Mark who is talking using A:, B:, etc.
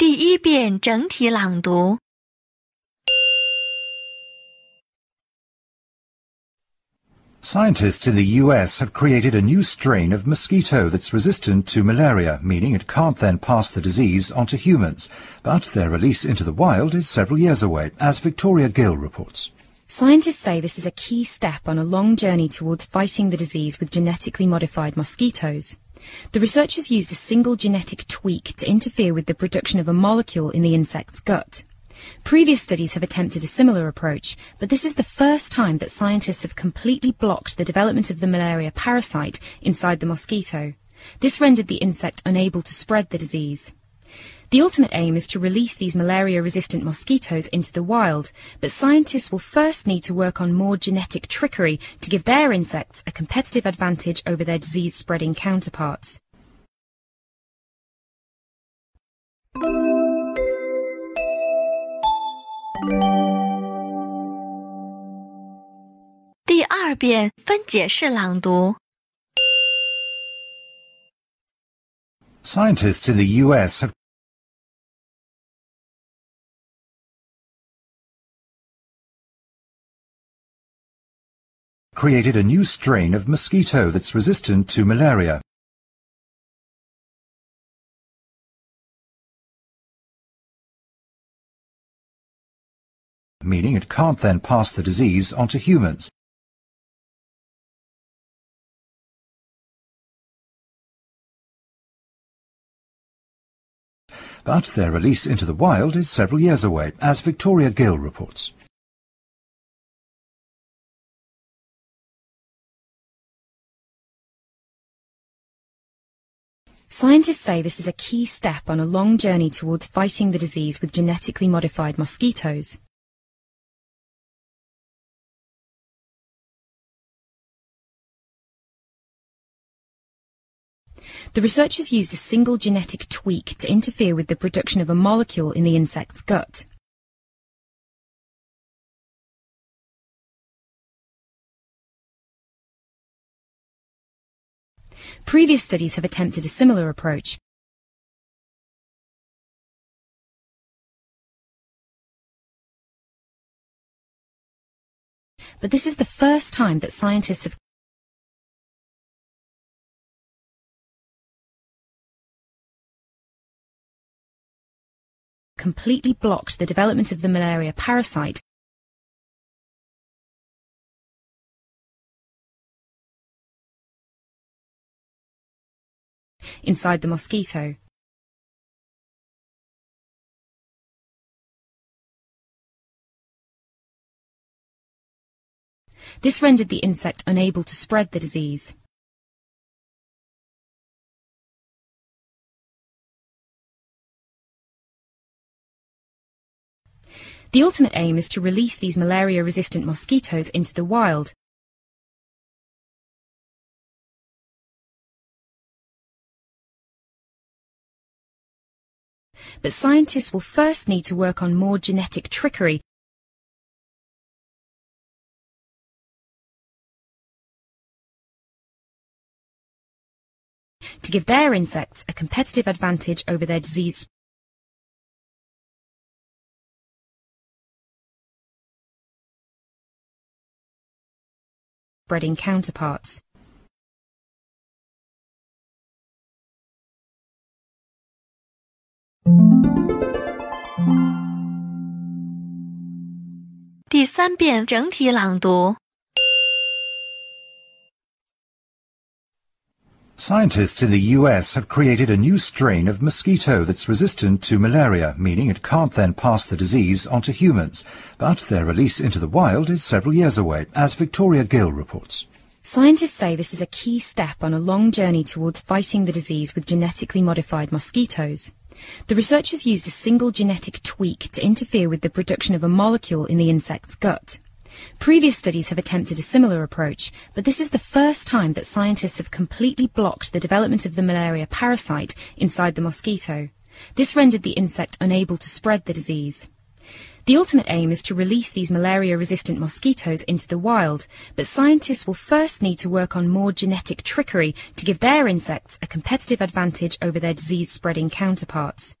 A: 第一遍整体朗读。
B: Scientists in the US have created a new strain of mosquito that's resistant to malaria, meaning it can't then pass the disease onto humans. But their release into the wild is several years away, as Victoria Gill reports.
C: Scientists say this is a key step on a long journey towards fighting the disease with genetically modified mosquitoes. The researchers used a single genetic tweak to interfere with the production of a molecule in the insect's gut. Previous studies have attempted a similar approach, but this is the first time that scientists have completely blocked the development of the malaria parasite inside the mosquito. This rendered the insect unable to spread the disease. The ultimate aim is to release these malaria-resistant mosquitoes into the wild, but scientists will first need to work on more genetic trickery to give their insects a competitive advantage over their disease-spreading counterparts.
B: Scientists in the US have created a new strain of mosquito that's resistant to malaria. Meaning it can't then pass the disease onto humans. But their release into the wild is several years away, as Victoria Gill reports.
C: Scientists say this is a key step on a long journey towards fighting the disease with genetically modified mosquitoes. The researchers used a single genetic tweak to interfere with the production of a molecule in the insect's gut. Previous studies have attempted a similar approach, but this is the first time that scientists have completely blocked the development of the malaria parasite inside the mosquito. This rendered the insect unable to spread the disease. The ultimate aim is to release these malaria-resistant mosquitoes into the wild, but scientists will first need to work on more genetic trickery to give their insects a competitive advantage over their disease spreading counterparts.
A: 第三遍整体朗读。
B: Scientists in the US have created a new strain of mosquito that's resistant to malaria, meaning it can't then pass the disease onto humans. But their release into the wild is several years away, as Victoria Gill reports.
C: Scientists say this is a key step on a long journey towards fighting the disease with genetically modified mosquitoes. The researchers used a single genetic tweak to interfere with the production of a molecule in the insect's gut. Previous studies have attempted a similar approach, but this is the first time that scientists have completely blocked the development of the malaria parasite inside the mosquito. This rendered the insect unable to spread the disease. The ultimate aim is to release these malaria-resistant mosquitoes into the wild, but scientists will first need to work on more genetic trickery to give their insects a competitive advantage over their disease-spreading counterparts.